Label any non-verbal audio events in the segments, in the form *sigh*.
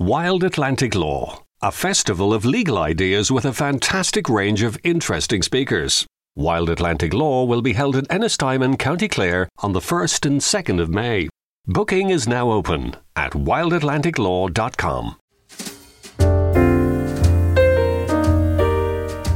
Wild Atlantic Law, a festival of legal ideas with a fantastic range of interesting speakers. Wild Atlantic Law will be held in Ennistymon, County Clare on the 1st and 2nd of May. Booking is now open at wildatlanticlaw.com.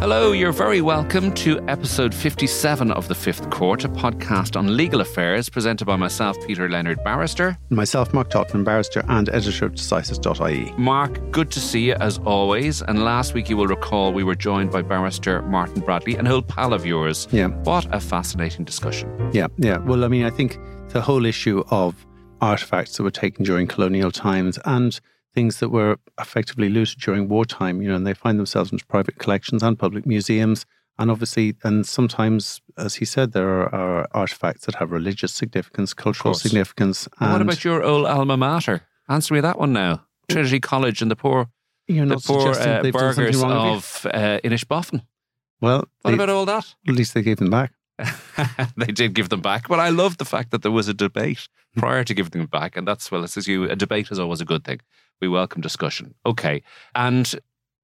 Hello, you're very welcome to episode 57 of The Fifth Court, a podcast on legal affairs presented by myself, Peter Leonard Barrister. Myself, Mark Tottenham, barrister and editor of Decisis.ie. Mark, good to see you as always. And last week, you will recall, we were joined by barrister Martin Bradley, an old pal of yours. Yeah. What a fascinating discussion. Yeah, yeah. Well, I mean, I think the whole issue of artifacts that were taken during colonial times and things that were effectively looted during wartime, you know, and they find themselves in private collections and public museums. And obviously, and sometimes, as he said, there are, are artifacts that have religious significance, cultural significance. And what about your old alma mater? Answer me that one now. Trinity College and the poor, you're the poor uh, they've done something burgers wrong of uh, Inishbofin. Well, What they- about all that? at least they gave them back. *laughs* they did give them back. But I love the fact that there was a debate *laughs* prior to giving them back. And that's, well, it says you, a debate is always a good thing. We welcome discussion. Okay. And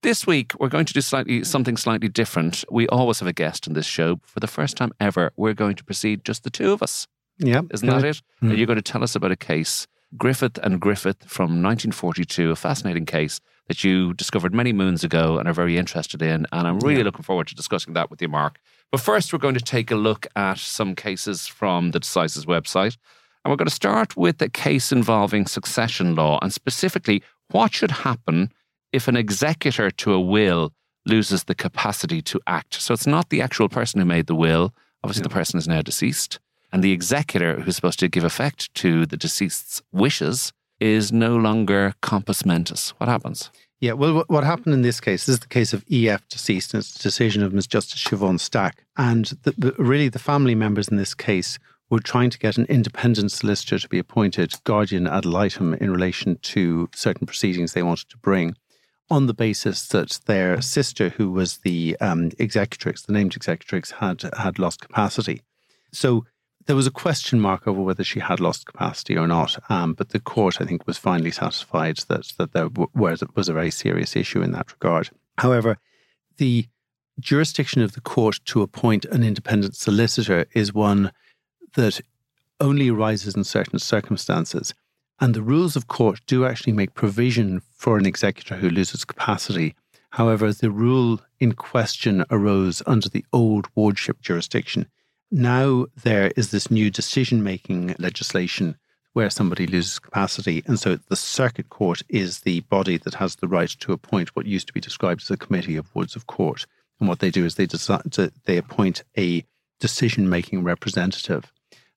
this week, we're going to do slightly something slightly different. We always have a guest in this show. For the first time ever, we're going to proceed just the two of us. Yeah, Isn't that it? Mm. You're going to tell us about a case, Griffith and Griffith from 1942, a fascinating case that you discovered many moons ago and are very interested in. And I'm really Yeah. looking forward to discussing that with you, Mark. But first, we're going to take a look at some cases from the Decisis website. And we're going to start with a case involving succession law and specifically what should happen if an executor to a will loses the capacity to act. So it's not the actual person who made the will. Obviously, the person is now deceased. And the executor who's supposed to give effect to the deceased's wishes is no longer compos mentis. What happens? Yeah, well, what, what happened in this case, this is the case of EF deceased, and it's a decision of Ms. Justice Siobhan Stack. And the, the, really, the family members in this case were trying to get an independent solicitor to be appointed guardian ad litem in relation to certain proceedings they wanted to bring on the basis that their sister, who was the um, executrix, the named executrix, had, had lost capacity. So there was a question mark over whether she had lost capacity or not. Um, but the court, I think, was finally satisfied that that there w- was, was a very serious issue in that regard. However, the jurisdiction of the court to appoint an independent solicitor is one that only arises in certain circumstances. And the rules of court do actually make provision for an executor who loses capacity. However, the rule in question arose under the old wardship jurisdiction. Now there is this new decision making legislation where somebody loses capacity. And so the circuit court is the body that has the right to appoint what used to be described as a committee of wards of court. And what they do is they decide to, they appoint a decision making representative.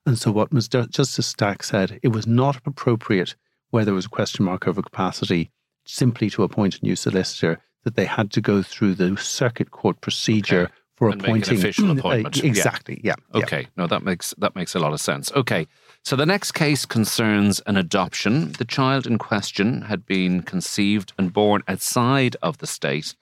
And so what. Ju- Justice Stack said, it was not appropriate where there was a question mark over capacity simply to appoint a new solicitor, that they had to go through the circuit court procedure Okay. for And appointing official Uh, appointment. Yeah. exactly. Yeah. yeah. Okay, no, that makes that makes a lot of sense. Okay, so the next case concerns an adoption. The child in question had been conceived and born outside of the state.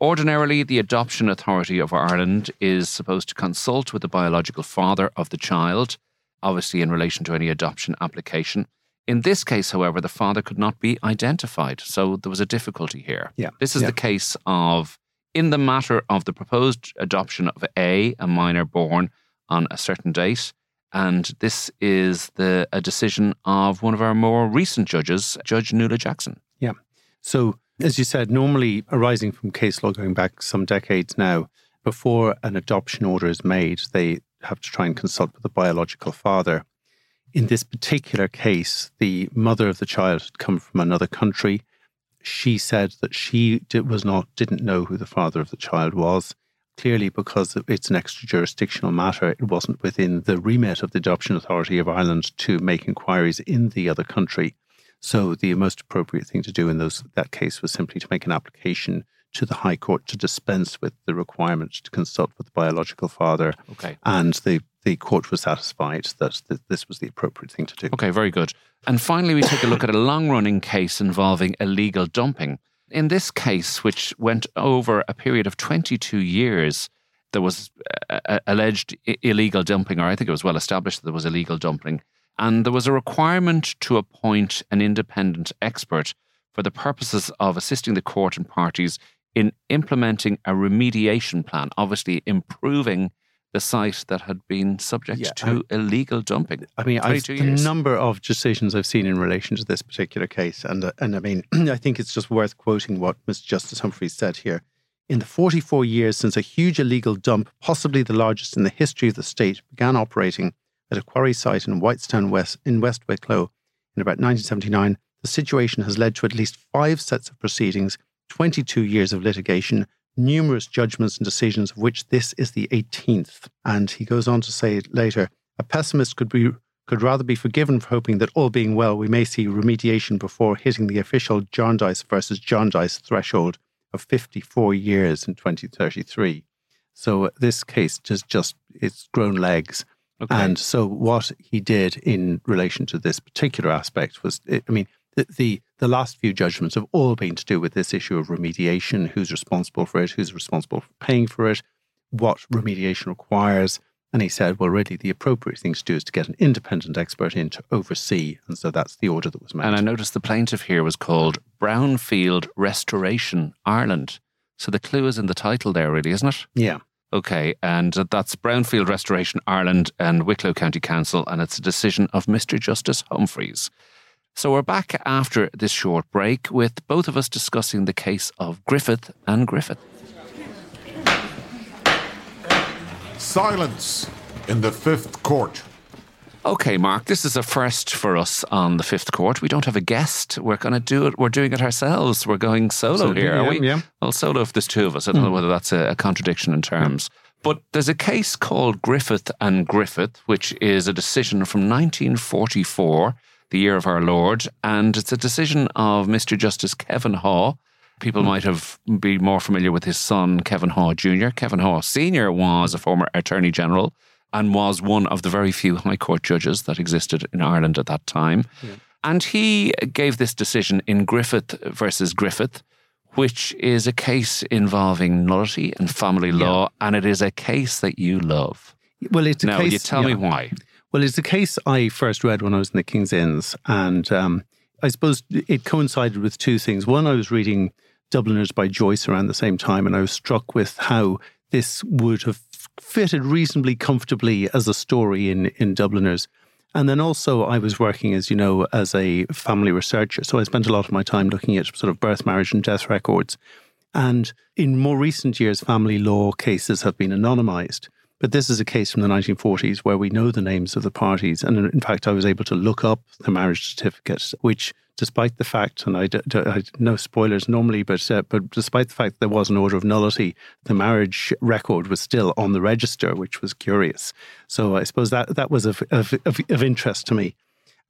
Ordinarily, the Adoption Authority of Ireland is supposed to consult with the biological father of the child, obviously in relation to any adoption application. In this case, however, the father could not be identified, so there was a difficulty here. Yeah, This is yeah. the case of in the matter of the proposed adoption of A, a minor born on a certain date. And this is the a decision of one of our more recent judges, Judge Nuala Jackson. Yeah. So, as you said, normally arising from case law going back some decades now, before an adoption order is made, they have to try and consult with the biological father. In this particular case, the mother of the child had come from another country. She said that she did, was not didn't know who the father of the child was. Clearly, because it's an extra jurisdictional matter, it wasn't within the remit of the Adoption Authority of Ireland to make inquiries in the other country. So the most appropriate thing to do in those that case was simply to make an application to the High Court to dispense with the requirement to consult with the biological father, Okay. and the the court was satisfied that th- this was the appropriate thing to do. Okay, very good. And finally, we take a look at a long running case involving illegal dumping. In this case, which went over a period of 22 years, there was uh, uh, alleged i- illegal dumping, or I think it was well established that there was illegal dumping. And there was a requirement to appoint an independent expert for the purposes of assisting the court and parties in implementing a remediation plan, obviously improving the site that had been subject Yeah, to illegal dumping. I mean, I've, 22 the years. number of decisions I've seen in relation to this particular case, and uh, and I mean, *clears throat* I think it's just worth quoting what Ms. Justice Humphreys said here. In the 44 years since a huge illegal dump, possibly the largest in the history of the state, began operating at a quarry site in Whitestown West in West Wicklow in about 1979, the situation has led to at least five sets of proceedings, 22 years of litigation, numerous judgments and decisions, of which this is the 18th. And he goes on to say later, a pessimist could be could rather be forgiven for hoping that all being well, we may see remediation before hitting the official Jarndyce versus Jarndyce threshold of 54 years in 2033. So this case just just it's grown legs. Okay. And so what he did in relation to this particular aspect was, I mean, the, the the last few judgments have all been to do with this issue of remediation, who's responsible for it, who's responsible for paying for it, what remediation requires. And he said, well, really, the appropriate thing to do is to get an independent expert in to oversee. And so that's the order that was made. And I noticed the plaintiff here was called Brownfield Restoration Ireland. So the clue is in the title there, really, isn't it? yeah. Okay, and that's Brownfield Restoration Ireland and Wicklow County Council, and it's a decision of Mr. Justice Humphreys. So we're back after this short break with both of us discussing the case of Griffith and Griffith. Silence in the fifth court. Okay, Mark, this is a first for us on the fifth court. We don't have a guest. We're going to do it. We're doing it ourselves. We're going solo So, here, are we? yeah. Well, solo if there's two of us. I don't know hmm. whether that's a, a contradiction in terms. But there's a case called Griffith and Griffith, which is a decision from 1944, the year of our Lord, and it's a decision of Mr. Justice Kevin Haugh. People might have be more familiar with his son, Kevin Haugh Jr. Kevin Haugh Sr. was a former Attorney General and was one of the very few High Court judges that existed in Ireland at that time. And he gave this decision in Griffith versus Griffith, which is a case involving nullity and family law, and it is a case that you love. Well, it's a now, case. you tell me why. Well, it's a case I first read when I was in the King's Inns, and um, I suppose it coincided with two things. One, I was reading Dubliners by Joyce around the same time, and I was struck with how this would have fitted reasonably comfortably as a story in in Dubliners. And then also, I was working, as you know, as a family researcher. So I spent a lot of my time looking at sort of birth, marriage, and death records. And in more recent years, family law cases have been anonymized. But this is a case from the 1940s where we know the names of the parties. And in fact, I was able to look up the marriage certificate, which, despite the fact, and I, no spoilers normally, but uh, but despite the fact there was an order of nullity, the marriage record was still on the register, which was curious. So I suppose that that was of of, of, of interest to me.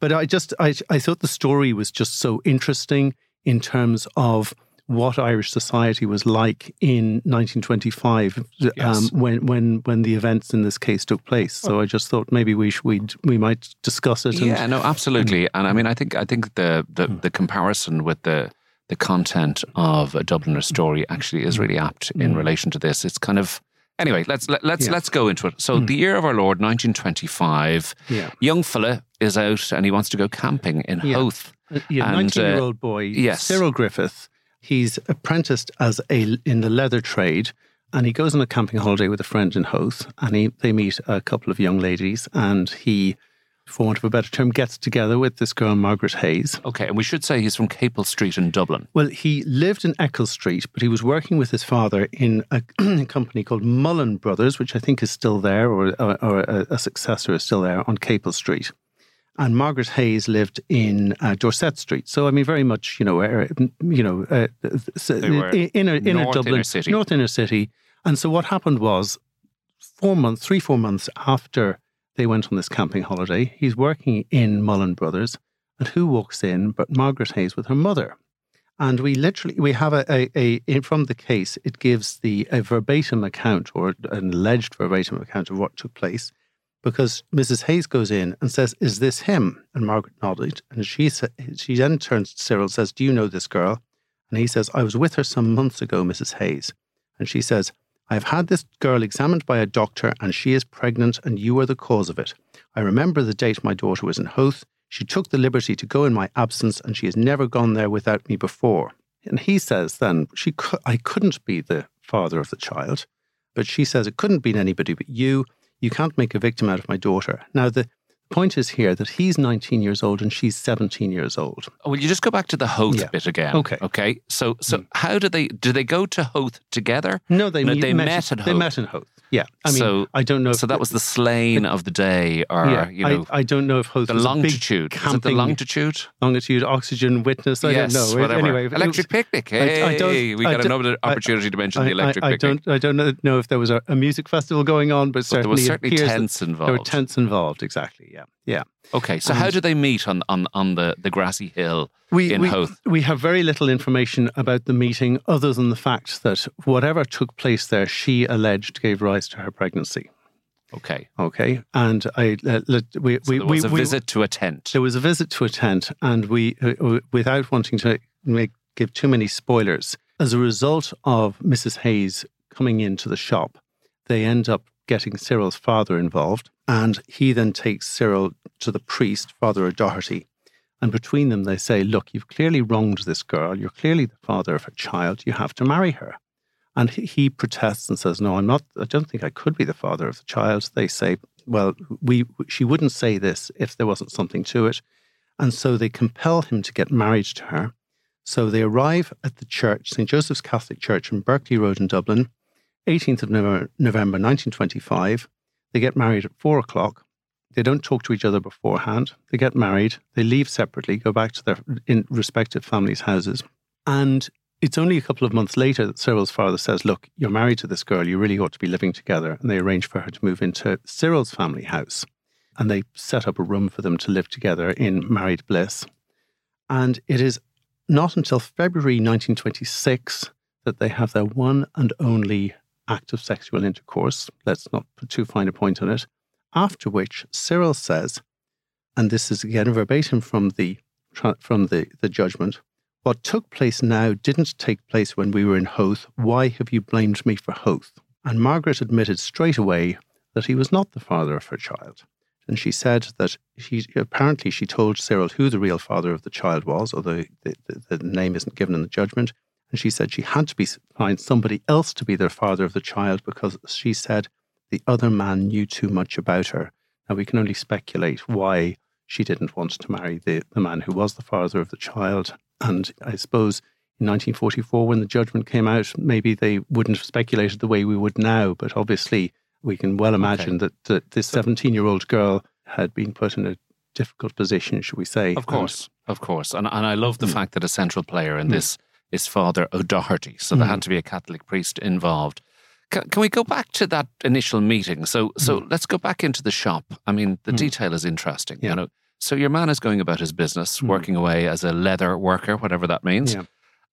But I just I I thought the story was just so interesting in terms of what Irish society was like in 1925 Yes. um, when when when the events in this case took place. So I just thought maybe we sh- we'd, we might discuss it. Yeah, no, absolutely. And I mean, I think I think the the, the comparison with the the content of a Dubliner story actually is really apt in relation to this. It's kind of anyway. Let's let, let's Yeah. let's go into it. So, the year of our Lord, 1925. Yeah. Young fella is out and he wants to go camping in Yeah. Howth. Uh, yeah, 19 year old boy, yes. Cyril Griffith. He's apprenticed as a in the leather trade, and he goes on a camping holiday with a friend in Howth, and he, they meet a couple of young ladies, and he, for want of a better term, gets together with this girl Margaret Hayes. Okay, and we should say he's from Capel Street in Dublin. Well, he lived in Eccles Street, but he was working with his father in a *clears throat* company called Mullen Brothers, which I think is still there, or, or, or a, a successor is still there on Capel Street. And Margaret Hayes lived in uh, Dorset Street. So, I mean, very much, you know, uh, you know, uh, so They were i- inner, inner Dublin, inner city. north inner city. And so, what happened was, four months, three, four months after they went on this camping holiday, he's working in Mullen Brothers, and who walks in but Margaret Hayes with her mother? And we literally we have a, a, a in- from the case it gives the a verbatim account or an alleged verbatim account of what took place, because Mrs. Hayes goes in and says, "Is this him?" And Margaret nodded, and she sa- she then turns to Cyril and says, "Do you know this girl?" And he says, "I was with her some months ago, Mrs. Hayes." And she says, "I've had this girl examined by a doctor, and she is pregnant, and you are the cause of it. I remember the date my daughter was in Howth. She took the liberty to go in my absence, and she has never gone there without me before. And he says then, she I couldn't be the father of the child, but she says it couldn't be anybody but you. You can't make a victim out of my daughter. Now, the point is here that he's 19 years old and she's 17 years old. Oh, Will you just go back to the Howth Yeah. bit again? Okay. Okay. So, so Mm. how do they? Did they go to Howth together? No, they, No, they met, met at They met in Howth. Yeah. I mean, So- I don't know. So that was the slain of the day, or yeah, you know, I, I don't know if Howth the was a big longitude. Is it the longitude? longitude Oxegen witness. I yes, don't know. whatever. Anyway, electric was- picnic. Hey, I don't- we I got another I- opportunity to mention I, the electric I, I picnic. don't. I don't know- if there was a, a music festival going on, but, but there certainly was it certainly tents involved. There were tents involved. Exactly. Yeah. Yeah. Okay, so how And- did they meet on on on the the grassy hill? We, in we, Howth. we have very little information about the meeting other than the fact that whatever took place there, she alleged gave rise to her pregnancy. Okay, Okay. And I, uh, let- we, so we, there was we, a visit to a tent. There was a visit to a tent, and we, uh, uh, without wanting to make give too many spoilers, as a result of Mrs. Hayes coming into the shop, they end up getting Cyril's father involved, and he then takes Cyril to the priest, Father O'Doherty, and between them they say, "Look, you've clearly wronged this girl. You're clearly the father of her child. You have to marry her." And he, he protests and says, "No, I'm not. I don't think I could be the father of the child." They say, "Well, we she wouldn't say this if there wasn't something to it," and so they compel him to get married to her. So they arrive at the church, St Joseph's Catholic Church in Berkeley Road in Dublin, 18th of November, November 1925. They get married at four o'clock. They don't talk to each other beforehand. They get married. They leave separately, go back to their respective families' houses, and it's only a couple of months later that Cyril's father says, Look, you're married to this girl. You really ought to be living together. And they arrange for her to move into Cyril's family house. And they set up a room for them to live together in married bliss. And it is not until February 1926 that they have their one and only act of sexual intercourse. Let's not put too fine a point on it. After which Cyril says, and this is again verbatim from the from the, the judgment, what took place now didn't take place when we were in Howth. Why have you blamed me for Howth? And Margaret admitted straight away that he was not the father of her child. And she said that she apparently she told Cyril who the real father of the child was, although the, the, the name isn't given in the judgment. And she said she had to be find somebody else to be their father of the child because she said the other man knew too much about her. Now we can only speculate why she didn't want to marry the, the man who was the father of the child. And I suppose in 1944, when the judgment came out, maybe they wouldn't have speculated the way we would now. But obviously, we can well imagine that, that this 17 year old girl had been put in a difficult position, should we say. Of course, of course, and and I love the Mm. fact that a central player in Mm. this is Father O'Doherty. So there Mm. had to be a Catholic priest involved. Can, can we go back to that initial meeting? So so let's go back into the shop. I mean, the Mm. detail is interesting. Yeah. You know, so your man is going about his business, Mm. working away as a leather worker, whatever that means. Yeah.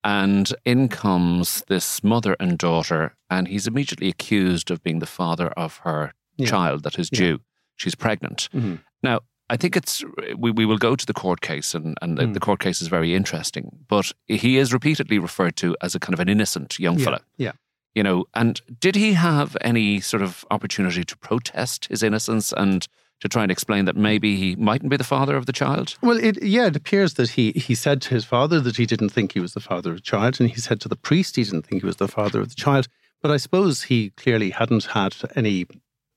And in comes this mother and daughter, and he's immediately accused of being the father of her Yeah. child that is due. She's pregnant. Mhm. Now, I think it's we, we will go to the court case, and, and the, Mm. the court case is very interesting. But he is repeatedly referred to as a kind of an innocent young Yeah, fella. yeah. You know, and did he have any sort of opportunity to protest his innocence and to try and explain that maybe he mightn't be the father of the child? Well, it, yeah, it appears that he, he said to his father that he didn't think he was the father of the child, and he said to the priest he didn't think he was the father of the child. But I suppose he clearly hadn't had any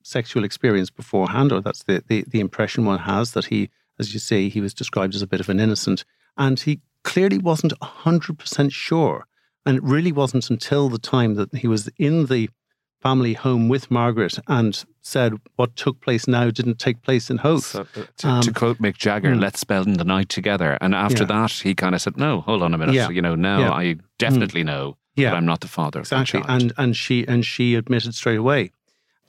sexual experience beforehand, or that's the, the, the impression one has that he, as you say, he was described as a bit of an innocent. And he clearly wasn't 100% sure. And it really wasn't until the time that he was in the family home with Margaret and said what took place now didn't take place in Howth. So, uh, to, Um, to quote Mick Jagger, mm. let's spend the night together. And after Yeah. that, he kind of said, "No, hold on a minute. Yeah. You know, now Yeah. Mm. I definitely know yeah, that I'm not the father of exactly. the child." And and she and she admitted straight away.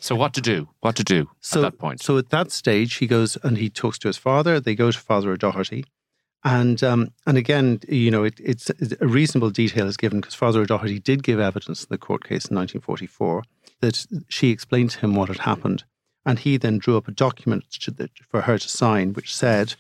So, what to do? What to do So at that point? So at that stage, he goes and he talks to his father. They go to Father O'Doherty, and um, and again, you know, it, it's a reasonable detail is given because Father O'Doherty did give evidence in the court case in 1944 that she explained to him what had happened, and he then drew up a document to the, for her to sign, which said,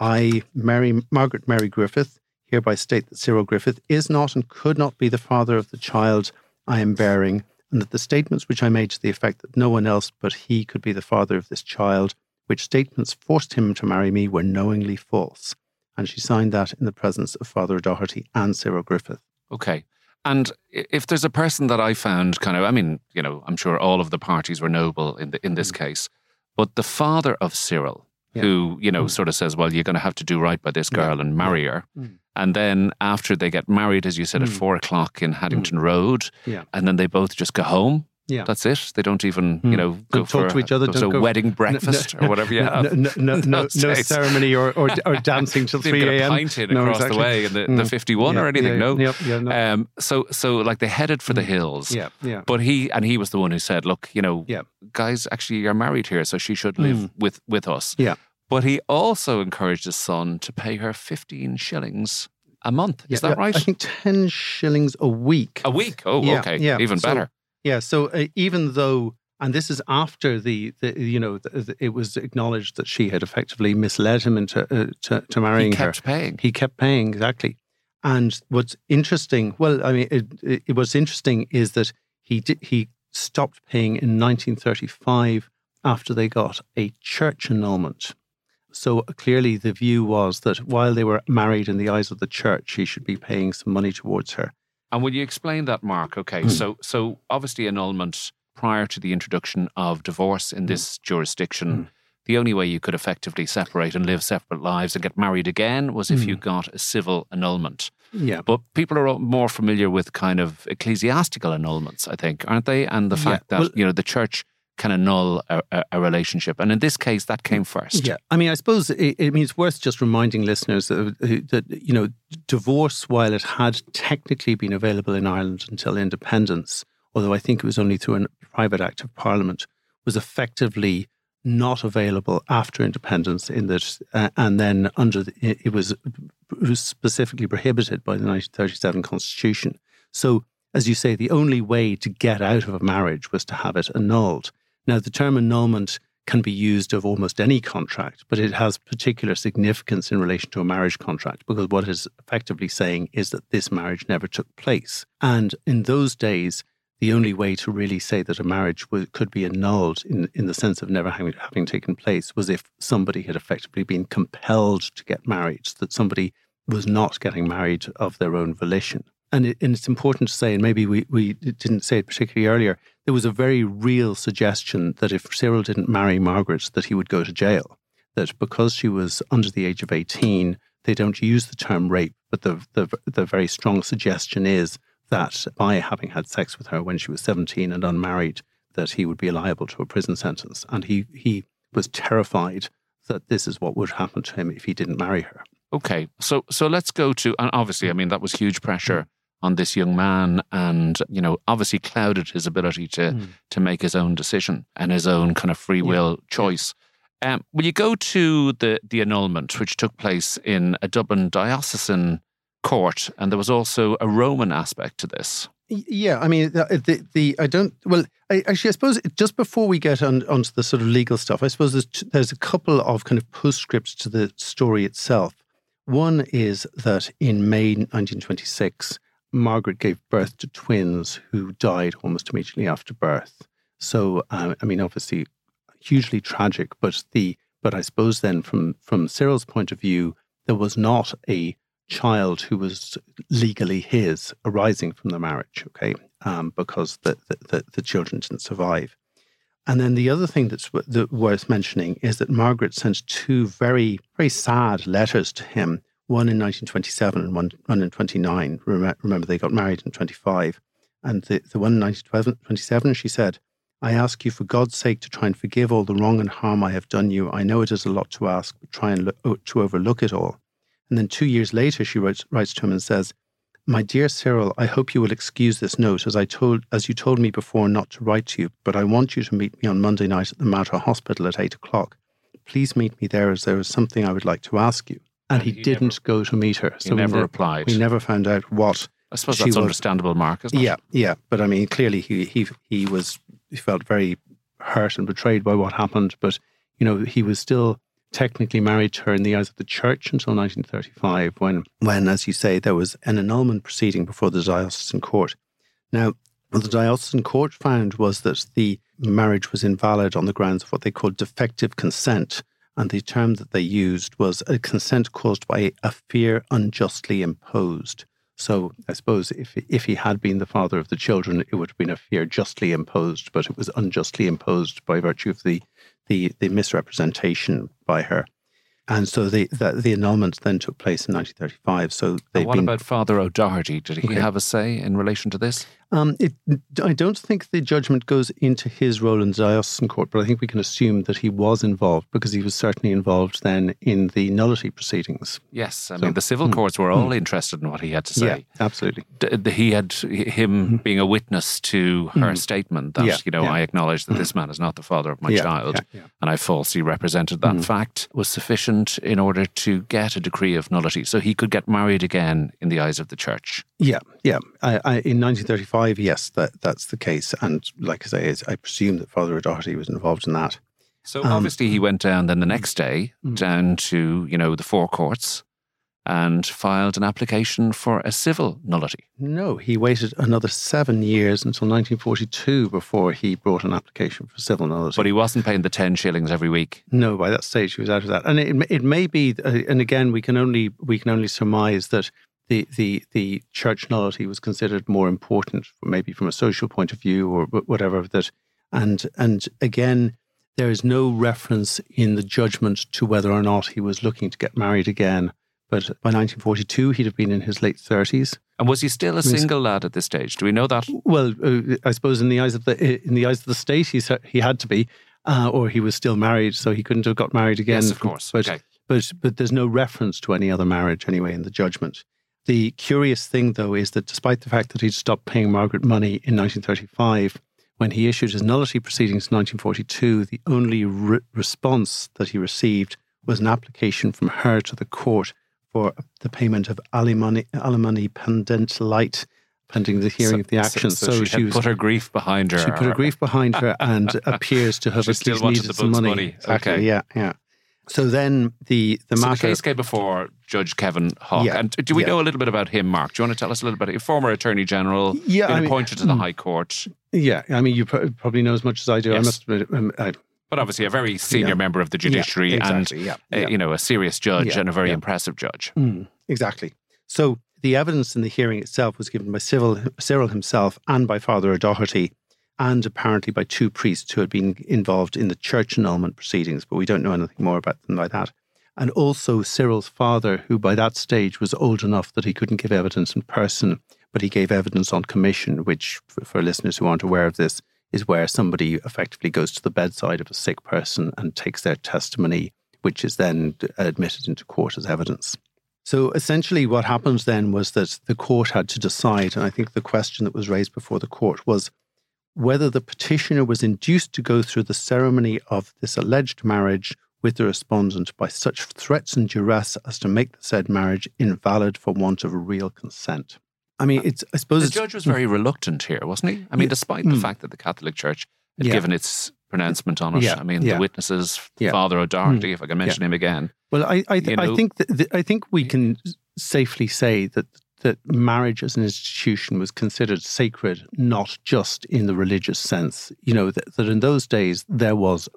"I, Mary Margaret Mary Griffith, hereby state that Cyril Griffith is not and could not be the father of the child I am bearing." And that the statements which I made to the effect that no one else but he could be the father of this child which statements forced him to marry me were knowingly false. And she signed that in the presence of Father Doherty and Cyril Griffith. Okay. And if there's a person that I found kind of, I mean, you know, I'm sure all of the parties were noble in the, in this mm. case, but the father of Cyril, yeah. who you know mm. sort of says, "Well, you're going to have to do right by this girl yeah. and marry her." Mm. And then after they get married, as you said, at mm. four o'clock in Haddington mm. Road, yeah. and then they both just go home. Yeah, that's it. They don't even, you hmm. know, go don't for talk to each other. Don't a wedding breakfast *laughs* no, no, or whatever you have. No, no, no, *laughs* no ceremony or, or, or *laughs* dancing till three a.m. Pint in across exactly. the way in the, mm. the hmm. fifty-one yeah, or anything. Yeah, no. Yep, yeah, no. Um, so, so like they headed for the hmm. hills. Yeah, yeah. But he and he was the one who said, "Look, you know, yeah. guys, actually, you're married here, so she should live mm. with with us." Yeah. But he also encouraged his son to pay her fifteen shillings a month. Is that right? I think ten shillings a week. A week. Oh, okay. Yeah, even so, better. Yeah. So uh, even though, and this is after the, the you know, the, the, it was acknowledged that she had effectively misled him into uh, to, to, marrying her. he kept her. paying. He kept paying exactly. And what's interesting, well, I mean, it, it, what's interesting is that he did, he stopped paying in 1935 after they got a church annulment. So clearly, the view was that while they were married in the eyes of the church, he should be paying some money towards her. And will you explain that, Mark? Okay, mm. so so obviously annulment prior to the introduction of divorce in hmm. this mm. jurisdiction. Mm. The only way you could effectively separate and live separate lives and get married again was if you hmm. got a civil annulment. Yeah. But people are more familiar with kind of ecclesiastical annulments, I think, aren't they? And the fact yeah. that, well, you know, the church can annul a, a, a, relationship. And in this case, that came first. Yeah. I mean, I suppose it, it means worth just reminding listeners that, that, you know, divorce, while it had technically been available in Ireland until independence, although I think it was only through a private act of parliament, was effectively not available after independence in that uh, and then under the, it was it was specifically prohibited by the 1937 constitution so as you say the only way to get out of a marriage was to have it annulled now, the term annulment can be used of almost any contract, but it has particular significance in relation to a marriage contract because what it is effectively saying is that this marriage never took place. And in those days, the only way to really say that a marriage could be annulled in, in the sense of never having, having taken place was if somebody had effectively been compelled to get married, that somebody was not getting married of their own volition and, it, and it's important to say, and maybe we, we didn't say it particularly earlier, there was a very real suggestion that if Cyril didn't marry Margaret, that he would go to jail. That because she was under the age of 18, they don't use the term rape, but the, the, the very strong suggestion is that by having had sex with her when she was 17 and unmarried, that he would be liable to a prison sentence. And he, he was terrified that this is what would happen to him if he didn't marry her. Okay, so so let's go to and obviously, I mean, that was huge pressure on this young man and you know obviously clouded his ability to mm. to make his own decision and his own kind of free will yeah. choice um, will you go to the the annulment which took place in a dublin diocesan court and there was also a roman aspect to this yeah i mean the the, the i don't well I, actually i suppose just before we get on onto the sort of legal stuff i suppose there's there's a couple of kind of postscripts to the story itself one is that in May 1926, Margaret gave birth to twins who died almost immediately after birth. So, uh, I mean, obviously, hugely tragic. But the but I suppose then, from from Cyril's point of view, there was not a child who was legally his arising from the marriage. Okay, um, because the, the the children didn't survive. And then the other thing that's w- worth mentioning is that Margaret sent two very, very sad letters to him one in 1927 and one, one in 29. Remember, they got married in 25. And the, the one in 1927, she said, I ask you for God's sake to try and forgive all the wrong and harm I have done you. I know it is a lot to ask, but try and look, to overlook it all. And then two years later, she writes, writes to him and says, My dear Cyril, I hope you will excuse this note, as I told, as you told me before not to write to you, but I want you to meet me on Monday night at the Mater Hospital at eight o'clock. Please meet me there, as there is something I would like to ask you and, he, he, didn't never, go to meet her. So he never replied. We never found out what. I suppose that's was. understandable, Mark. yeah, yeah, but I mean, clearly he he he was he felt very hurt and betrayed by what happened. But you know, he was still technically married to her in the eyes of the church until 1935, when when, as you say, there was an annulment proceeding before the diocesan court. Now, What the diocesan court found was that the marriage was invalid on the grounds of what they called defective consent. And the term that they used was a consent caused by a fear unjustly imposed. So I suppose if if he had been the father of the children, it would have been a fear justly imposed, but it was unjustly imposed by virtue of the the, the misrepresentation by her. And so the, the, the annulment then took place in 1935. So they. What been, about Father O'Doherty? Did he Okay. have a say in relation to this? Um, it, I don't think the judgment goes into his role in the diocesan court, but I think we can assume that he was involved because he was certainly involved then in the nullity proceedings. Yes, I So- mean the civil Hmm. courts were all interested in what he had to say. Yeah, absolutely. D- he had him being a witness to her statement that Hmm. Yeah, you know yeah. I acknowledge that this man is not the father of my Yeah, child, and I falsely represented that fact was sufficient in order to get a decree of nullity, so he could get married again in the eyes of the church. Yeah, yeah. I, I, in 1935, yes, that, that's the case. And like I say, I presume that Father O'Doherty was involved in that. So Um, obviously he went down then the next day Mm. down to you know the four courts and filed an application for a civil nullity. No, he waited another seven years until 1942 before he brought an application for civil nullity. But he wasn't paying the 10 shillings every week. No, by that stage he was out of that, and it may- it may be, uh, and again we can only we can only surmise that the the the church nullity was considered more important, maybe from a social point of view or whatever. That and and again, there is no reference in the judgment to whether or not he was looking to get married again. But by 1942, he'd have been in his late 30s. And was he still a single lad at this stage? Do we know that? Well, uh, I suppose in the eyes of the in the eyes of the state, he he had to be, uh, or he was still married, so he couldn't have got married again. Yes, of course. But okay. but but there's no reference to any other marriage anyway in the judgment. The curious thing, though, is that despite the fact that he'd stopped paying Margaret money in 1935, when he issued his nullity proceedings in 1942, the only re- response that he received was an application from her to the court for the payment of alimony, alimony pendente lite pending the hearing of the action. So, she, had was put her grief behind her. she put her grief behind her and *laughs* appears to have She at still least needed the some money. money. Exactly, Okay. Yeah, yeah. So then the the So the case came before Judge Kevin Haugh. Yeah, And do we yeah. know a little bit about him, Mark? Do you want to tell us a little bit? Former Attorney General, Yeah, been I mean- appointed to the High Court, yeah, I mean, you probably know as much as I do. I must admit, um, I, but obviously a very senior Yeah. member of the judiciary yeah, and exactly, yeah, uh, you know a serious judge Yeah, and a very yeah. impressive judge. Mm, exactly. So the evidence in the hearing itself was given by Cyril, Cyril himself and by Father O'Doherty, and apparently by two priests who had been involved in the church annulment proceedings, but we don't know anything more about them by that. And also Cyril's father, who by that stage was old enough that he couldn't give evidence in person, but he gave evidence on commission, which, for, for listeners who aren't aware of this, is where somebody effectively goes to the bedside of a sick person and takes their testimony, which is then admitted into court as evidence. So essentially, what happened then was that the court had to decide, and I think the question that was raised before the court was whether the petitioner was induced to go through the ceremony of this alleged marriage with the respondent by such threats and duress as to make the said marriage invalid for want of real consent. I mean, it's I suppose The judge was very reluctant here, wasn't he? I mean, Yeah. despite the Mm. fact that the Catholic Church had Yeah. given its pronouncement on it. Yeah, I mean, the witnesses. Father O'Doherty, if I can mention him again. Well, I I, th- You I think that th- I think we can safely say that that marriage as an institution was considered sacred, not just in the religious sense. You know that, that in those days there was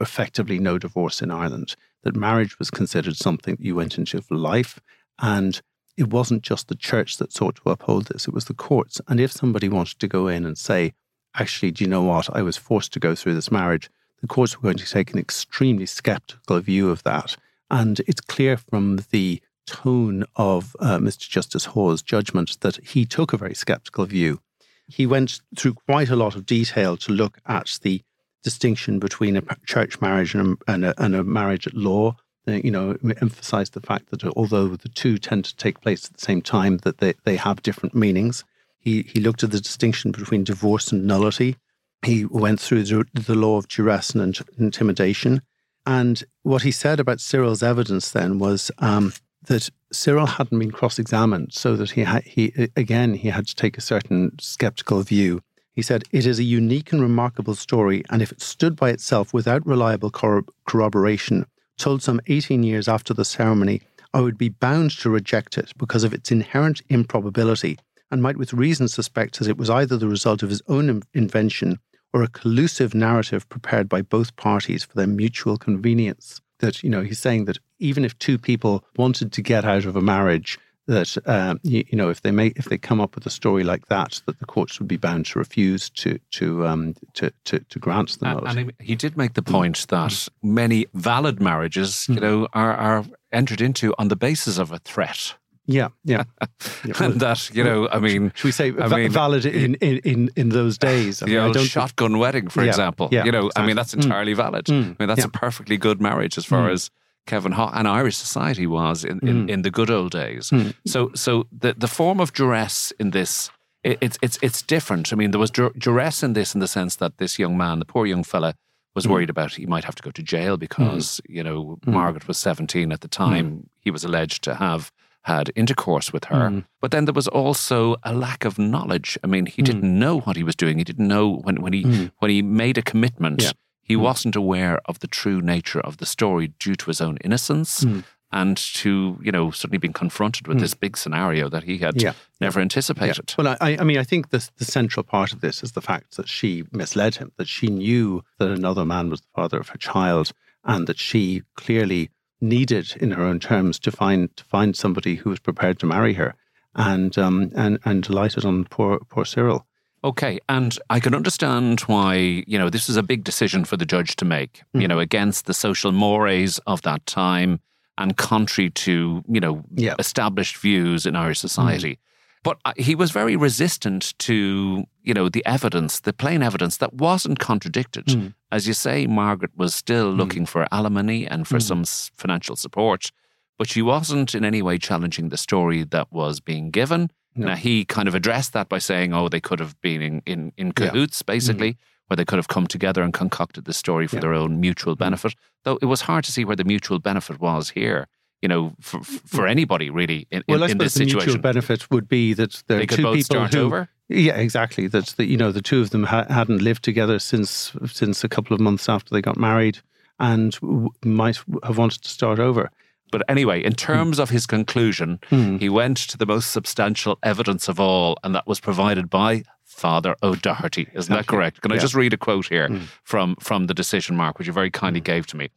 effectively no divorce in Ireland. That marriage was considered something you went into for life, and it wasn't just the church that sought to uphold this; it was the courts. And if somebody wanted to go in and say, "Actually, do you know what? I was forced to go through this marriage," the courts were going to take an extremely skeptical view of that. And it's clear from the tone of uh, Mr. Justice Haugh's judgment that he took a very skeptical view. He went through quite a lot of detail to look at the distinction between a church marriage and a, and a, and a marriage at law. Uh, You know, emphasized the fact that although the two tend to take place at the same time, that they, they have different meanings. He, he looked at the distinction between divorce and nullity. He went through the, the law of duress and intimidation. And what he said about Cyril's evidence then was um, that Cyril hadn't been cross-examined, so that he had, he again he had to take a certain skeptical view. He said, "It is a unique and remarkable story, and if it stood by itself without reliable corro- corroboration, told some 18 years after the ceremony, I would be bound to reject it because of its inherent improbability, and might with reason suspect that it was either the result of his own invention or a collusive narrative prepared by both parties for their mutual convenience. That, you know, he's saying that even if two people wanted to get out of a marriage, that uh, you, you, know if they make if they come up with a story like that, that the courts would be bound to refuse to to um, to, to, to grant them. And, and, he did make the point that many valid marriages, you hmm. know, are are entered into on the basis of a threat. Yeah, yeah. *laughs* yeah. and that, you know, I mean, should we say I mean, valid in, in, in those days? I mean, the old shotgun wedding, for yeah, example. Yeah, you know, exactly. I mean, that's entirely mm. valid. Mm. I mean, that's yeah. a perfectly good marriage as far mm. as Kevin Haugh and Irish society was in, in, mm. in the good old days. Mm. So, so the, the form of duress in this, it, it's, it's, it's different. I mean, there was duress in this in the sense that this young man, the poor young fella, was mm. worried about he might have to go to jail because, you know, Margaret was 17 at the time. He was alleged to have had intercourse with her. Mm. But then there was also a lack of knowledge. I mean, he mm. didn't know what he was doing. He didn't know when, when he mm. when he made a commitment. Yeah. He wasn't aware of the true nature of the story due to his own innocence and to, you know, suddenly being confronted with this big scenario that he had yeah. never anticipated. Yeah. Well, I, I mean, I think the, the central part of this is the fact that she misled him, that she knew that another man was the father of her child, and that she clearly needed, in her own terms, to find to find somebody who was prepared to marry her, and um, and and delighted on poor poor Cyril. Okay, and I can understand why you know this is a big decision for the judge to make. Mm. You know, against the social mores of that time and contrary to you know yeah. established views in Irish society. Mm. But he was very resistant to, you know, the evidence, the plain evidence that wasn't contradicted. Mm. As you say, Margaret was still mm. looking for alimony and for mm. some financial support, but she wasn't in any way challenging the story that was being given. No. Now, he kind of addressed that by saying, oh, they could have been in, in, in cahoots, yeah. basically, mm. where they could have come together and concocted the story for yeah. their own mutual mm. benefit. Though it was hard to see where the mutual benefit was here you know, for, for anybody really in, well, in, in this the situation. mutual benefit would be that there they are two people who, over. Yeah, exactly. That the, you know the two of them ha- hadn't lived together since since a couple of months after they got married, and w- might have wanted to start over. But anyway, in terms mm. of his conclusion, mm. he went to the most substantial evidence of all, and that was provided by Father O'Doherty. Isn't that correct? Can yeah. I just read a quote here mm. from, from the decision, Mark, which you very kindly hmm. gave to me?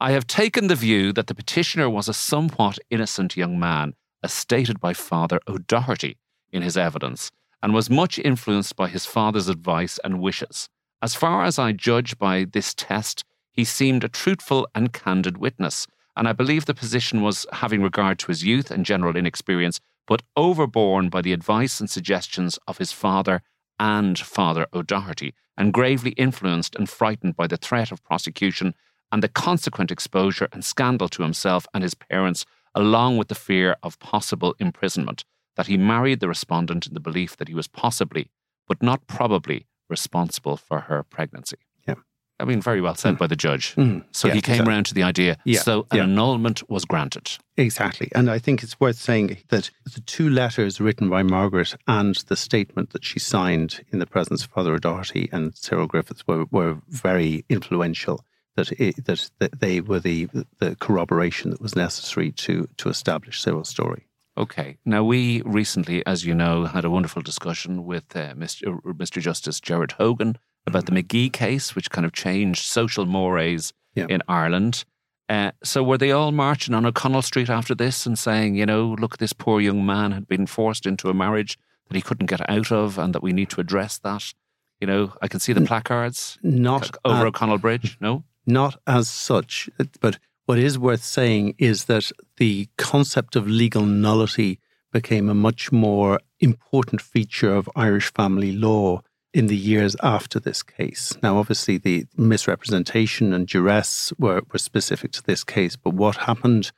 I have taken the view that the petitioner was a somewhat innocent young man, as stated by Father O'Doherty in his evidence, and was much influenced by his father's advice and wishes. As far as I judge by this test, he seemed a truthful and candid witness, and I believe the position was having regard to his youth and general inexperience, but overborne by the advice and suggestions of his father and Father O'Doherty, and gravely influenced and frightened by the threat of prosecution and the consequent exposure and scandal to himself and his parents, along with the fear of possible imprisonment, that he married the respondent in the belief that he was possibly, but not probably, responsible for her pregnancy. Yeah. I mean, very well said mm. by the judge. Mm. So yeah, he came exactly. around to the idea. Yeah. So an yeah. annulment was granted. Exactly. And I think it's worth saying that the two letters written by Margaret and the statement that she signed in the presence of Father O'Doherty and Cyril Griffiths were, were very influential that it, that, that they were the the corroboration that was necessary to to establish Cyril's story. Okay. Now we recently, as you know, had a wonderful discussion with uh, Mr. Mr. Justice Gerard Hogan about the McGee case, which kind of changed social mores yeah. in Ireland. Uh, so were they all marching on O'Connell Street after this and saying, you know, look, this poor young man had been forced into a marriage that he couldn't get out of, and that we need to address that? You know, I can see the placards not over uh, O'Connell Bridge. No, not as such. But what is worth saying is that the concept of legal nullity became a much more important feature of Irish family law in the years after this case. Now, obviously, the misrepresentation and duress were, were specific to this case, but what happened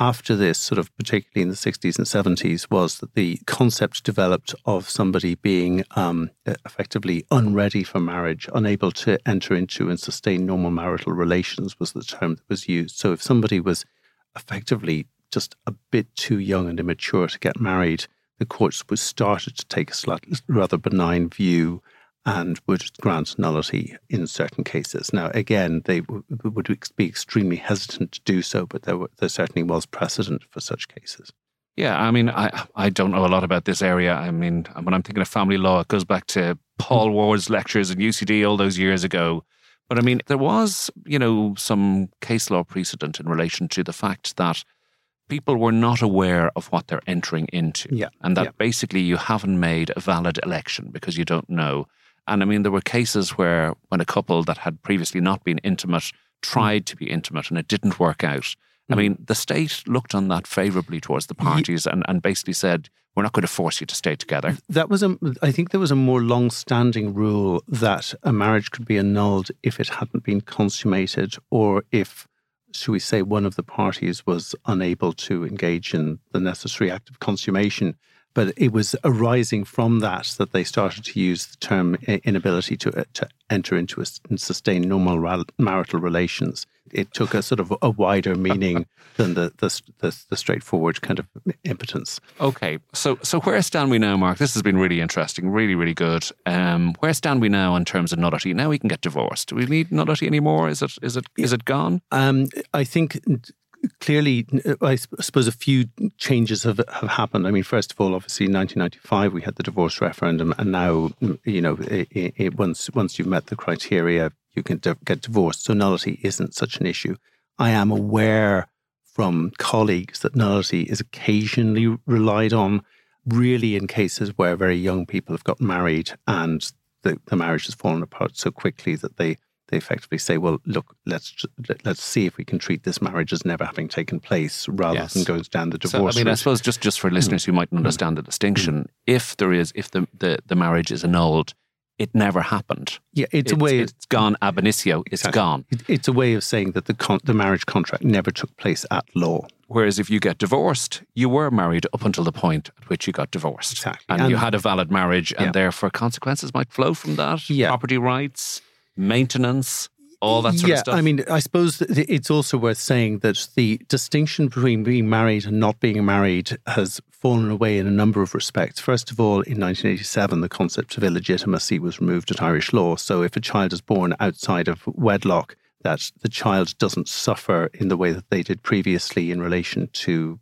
after this, sort of particularly in the 60s and 70s, was that the concept developed of somebody being um, effectively unready for marriage, unable to enter into and sustain normal marital relations, was the term that was used. So if somebody was effectively just a bit too young and immature to get married, the courts was started to take a rather benign view and would grant nullity in certain cases. Now, again, they w- would be extremely hesitant to do so, but there, were, there certainly was precedent for such cases. Yeah, I mean, I I don't know a lot about this area. I mean, when I'm thinking of family law, it goes back to Paul mm-hmm. Ward's lectures at UCD all those years ago. But I mean, there was, you know, some case law precedent in relation to the fact that people were not aware of what they're entering into. Yeah, And that yeah. basically you haven't made a valid election because you don't know. And I mean, there were cases where when a couple that had previously not been intimate tried to be intimate and it didn't work out. I Mm. mean, the state looked on that favorably towards the parties and, and basically said, we're not going to force you to stay together. That was a. I think there was a more long-standing rule that a marriage could be annulled if it hadn't been consummated, or if, should we say, one of the parties was unable to engage in the necessary act of consummation. But it was arising from that that they started to use the term inability to to enter into a, and sustain normal marital relations. It took a sort of a wider meaning *laughs* than the the, the the straightforward kind of impotence. Okay, so so where stand we now, Mark? This has been really interesting, really, really good. Um, where stand we now in terms of nullity? Now we can get divorced. Do we need nullity anymore? Is it is it is it gone? Um, I think clearly, uh, I suppose a few changes have, have happened. I mean, first of all, obviously, in 1995 we had the divorce referendum, and now mm, you know, it, it, once once you've met the criteria, you can get divorced. So nullity isn't such an issue. I am aware from colleagues that nullity is occasionally relied on, really in cases where very young people have got married and the, the marriage has fallen apart so quickly that they they effectively say, "Well, look, let's let- let's see if we can treat this marriage as never having taken place, rather Yes. than going down the divorce." So, divorce." I mean, I suppose just, just for listeners mm. who mightn't mm. understand the distinction, mm. if there is, if the, the, the marriage is annulled, it never happened. yeah, it's, a way. It's gone ab initio. It's Exactly. gone. it- it's a way of saying that the con- the marriage contract never took place at law. Whereas if you get divorced, you were married up until the point at which you got divorced. Exactly. And, And- you had a valid marriage, and Yeah. therefore consequences might flow from that. Yeah. Property rights, maintenance, all that sort yeah, of stuff. I mean, I suppose it's also worth saying that the distinction between being married and not being married has fallen away in a number of respects. First of all, in 1987, the concept of illegitimacy was removed at Irish law. So if a child is born outside of wedlock, that the child doesn't suffer in the way that they did previously in relation to,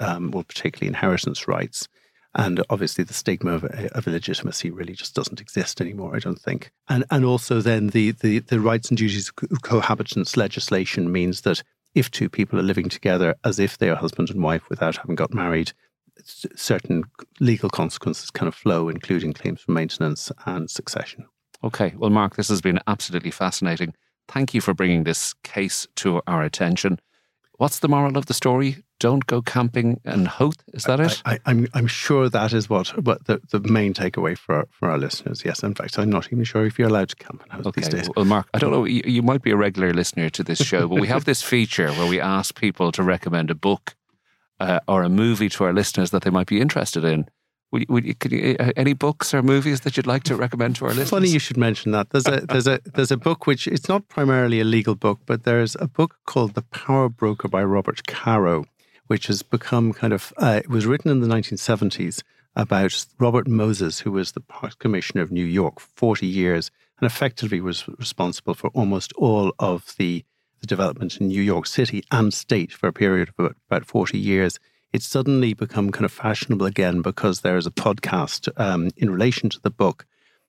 um, well, particularly inheritance rights. And obviously, the stigma of, eh, of illegitimacy really just doesn't exist anymore, I don't think. And and also, then the, the, the rights and duties of cohabitants legislation means that if two people are living together as if they are husband and wife without having got married, certain legal consequences kind of flow, including claims for maintenance and succession. Okay. Well, Mark, this has been absolutely fascinating. Thank you for bringing this case to our attention. What's the moral of the story? Don't go camping in Howth. Is that it? I, I, I'm I'm sure that is what what the, the main takeaway for our, for our listeners. Yes, in fact, I'm not even sure if you're allowed to camp in Howth these days. Well, Mark, I don't know. You, you might be a regular listener to this show, but we have *laughs* this feature where we ask people to recommend a book uh, or a movie to our listeners that they might be interested in. Would, you- would you, could you, uh, any books or movies that you'd like to recommend to our listeners? Funny you should mention that. There's a *laughs* there's a there's a book which it's not primarily a legal book, but there's a book called The Power Broker by Robert Caro, which has become kind of uh, it was written in the 1970s about Robert Moses, who was the Parks Commissioner of New York for 40 years and effectively was responsible for almost all of the the development in New York City and state for a period of about, about 40 years. It's suddenly become kind of fashionable again because there is a podcast um, in relation to the book.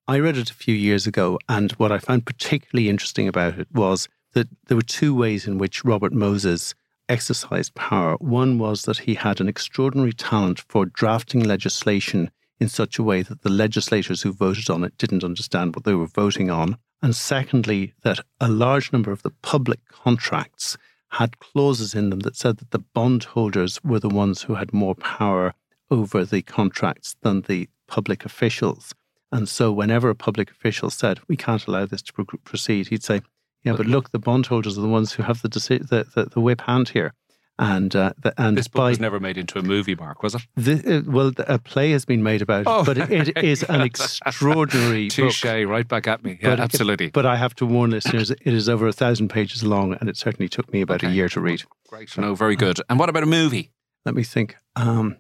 I read it a few years ago, and what I found particularly interesting about it was that there were two ways in which Robert Moses exercised power. One was that he had an extraordinary talent for drafting legislation in such a way that the legislators who voted on it didn't understand what they were voting on. And secondly, that a large number of the public contracts had clauses in them that said that the bondholders were the ones who had more power over the contracts than the public officials. And so, whenever a public official said, We can't allow this to pro- proceed, he'd say, Yeah, but look, the bondholders are the ones who have the, the, the, the whip hand here. And, uh, the, and This book by, was never made into a movie, Mark, was it? the, uh, well, a play has been made about it, Oh. but it is an extraordinary *laughs* book. Touche, right back at me. Yeah, But- absolutely. But I have to warn listeners, it is over a thousand pages long, and it certainly took me about a year to read. Great. No, very good. And what about a movie? Let me think. Um,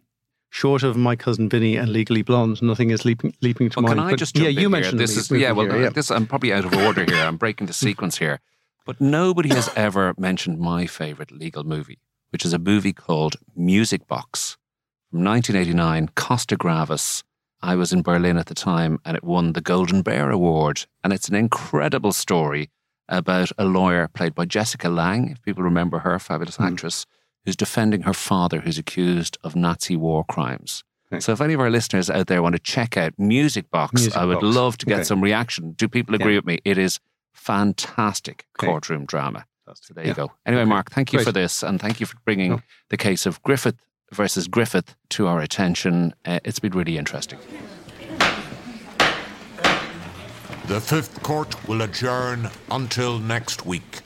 short of my cousin Vinny and Legally Blonde, nothing is leaping leaping to Well, mind. can I But just yeah, you mentioned this is yeah. Well, here, yeah. this I'm probably out of order here. I'm breaking the sequence here, but nobody has *laughs* ever mentioned my favorite legal movie, which is a movie called Music Box from 1989, Costa-Gavras. I was in Berlin at the time and it won the Golden Bear Award. And it's an incredible story about a lawyer played by Jessica Lange, if people remember her, fabulous Mm. actress, who's defending her father who's accused of Nazi war crimes. Okay. So if any of our listeners out there want to check out Music Box, Music I would Box. love to get Okay. some reaction. Do people agree Yeah. with me? It is fantastic Okay. courtroom drama. So there you go. Anyway, Okay. Mark, thank you Great. for this and thank you for bringing No. the case of Griffith versus Griffith to our attention. Uh, it's been really interesting. The Fifth Court will adjourn until next week.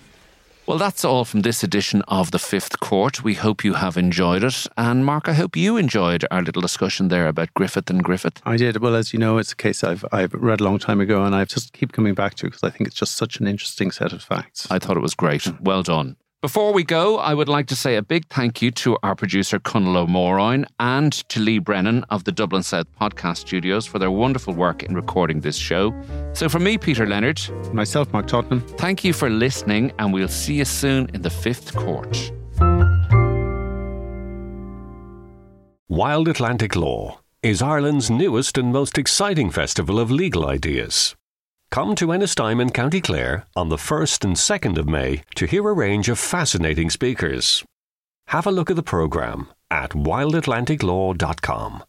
Well, that's all from this edition of The Fifth Court. We hope you have enjoyed it. And Mark, I hope you enjoyed our little discussion there about Griffith and Griffith. I did. Well, as you know, it's a case I've I've read a long time ago, and I've just keep coming back to because I think it's just such an interesting set of facts. I thought it was great. Well done. Before we go, I would like to say a big thank you to our producer, Cunlo O'Moroyne, and to Lee Brennan of the Dublin South Podcast Studios for their wonderful work in recording this show. So, from me, Peter Leonard, Myself, Mark Tottenham. thank you for listening, and we'll see you soon in the Fifth Court. Wild Atlantic Law is Ireland's newest and most exciting festival of legal ideas. Come to Ennistimon in County Clare on the 1st and 2nd of May to hear a range of fascinating speakers. Have a look at the programme at wildatlanticlaw.com.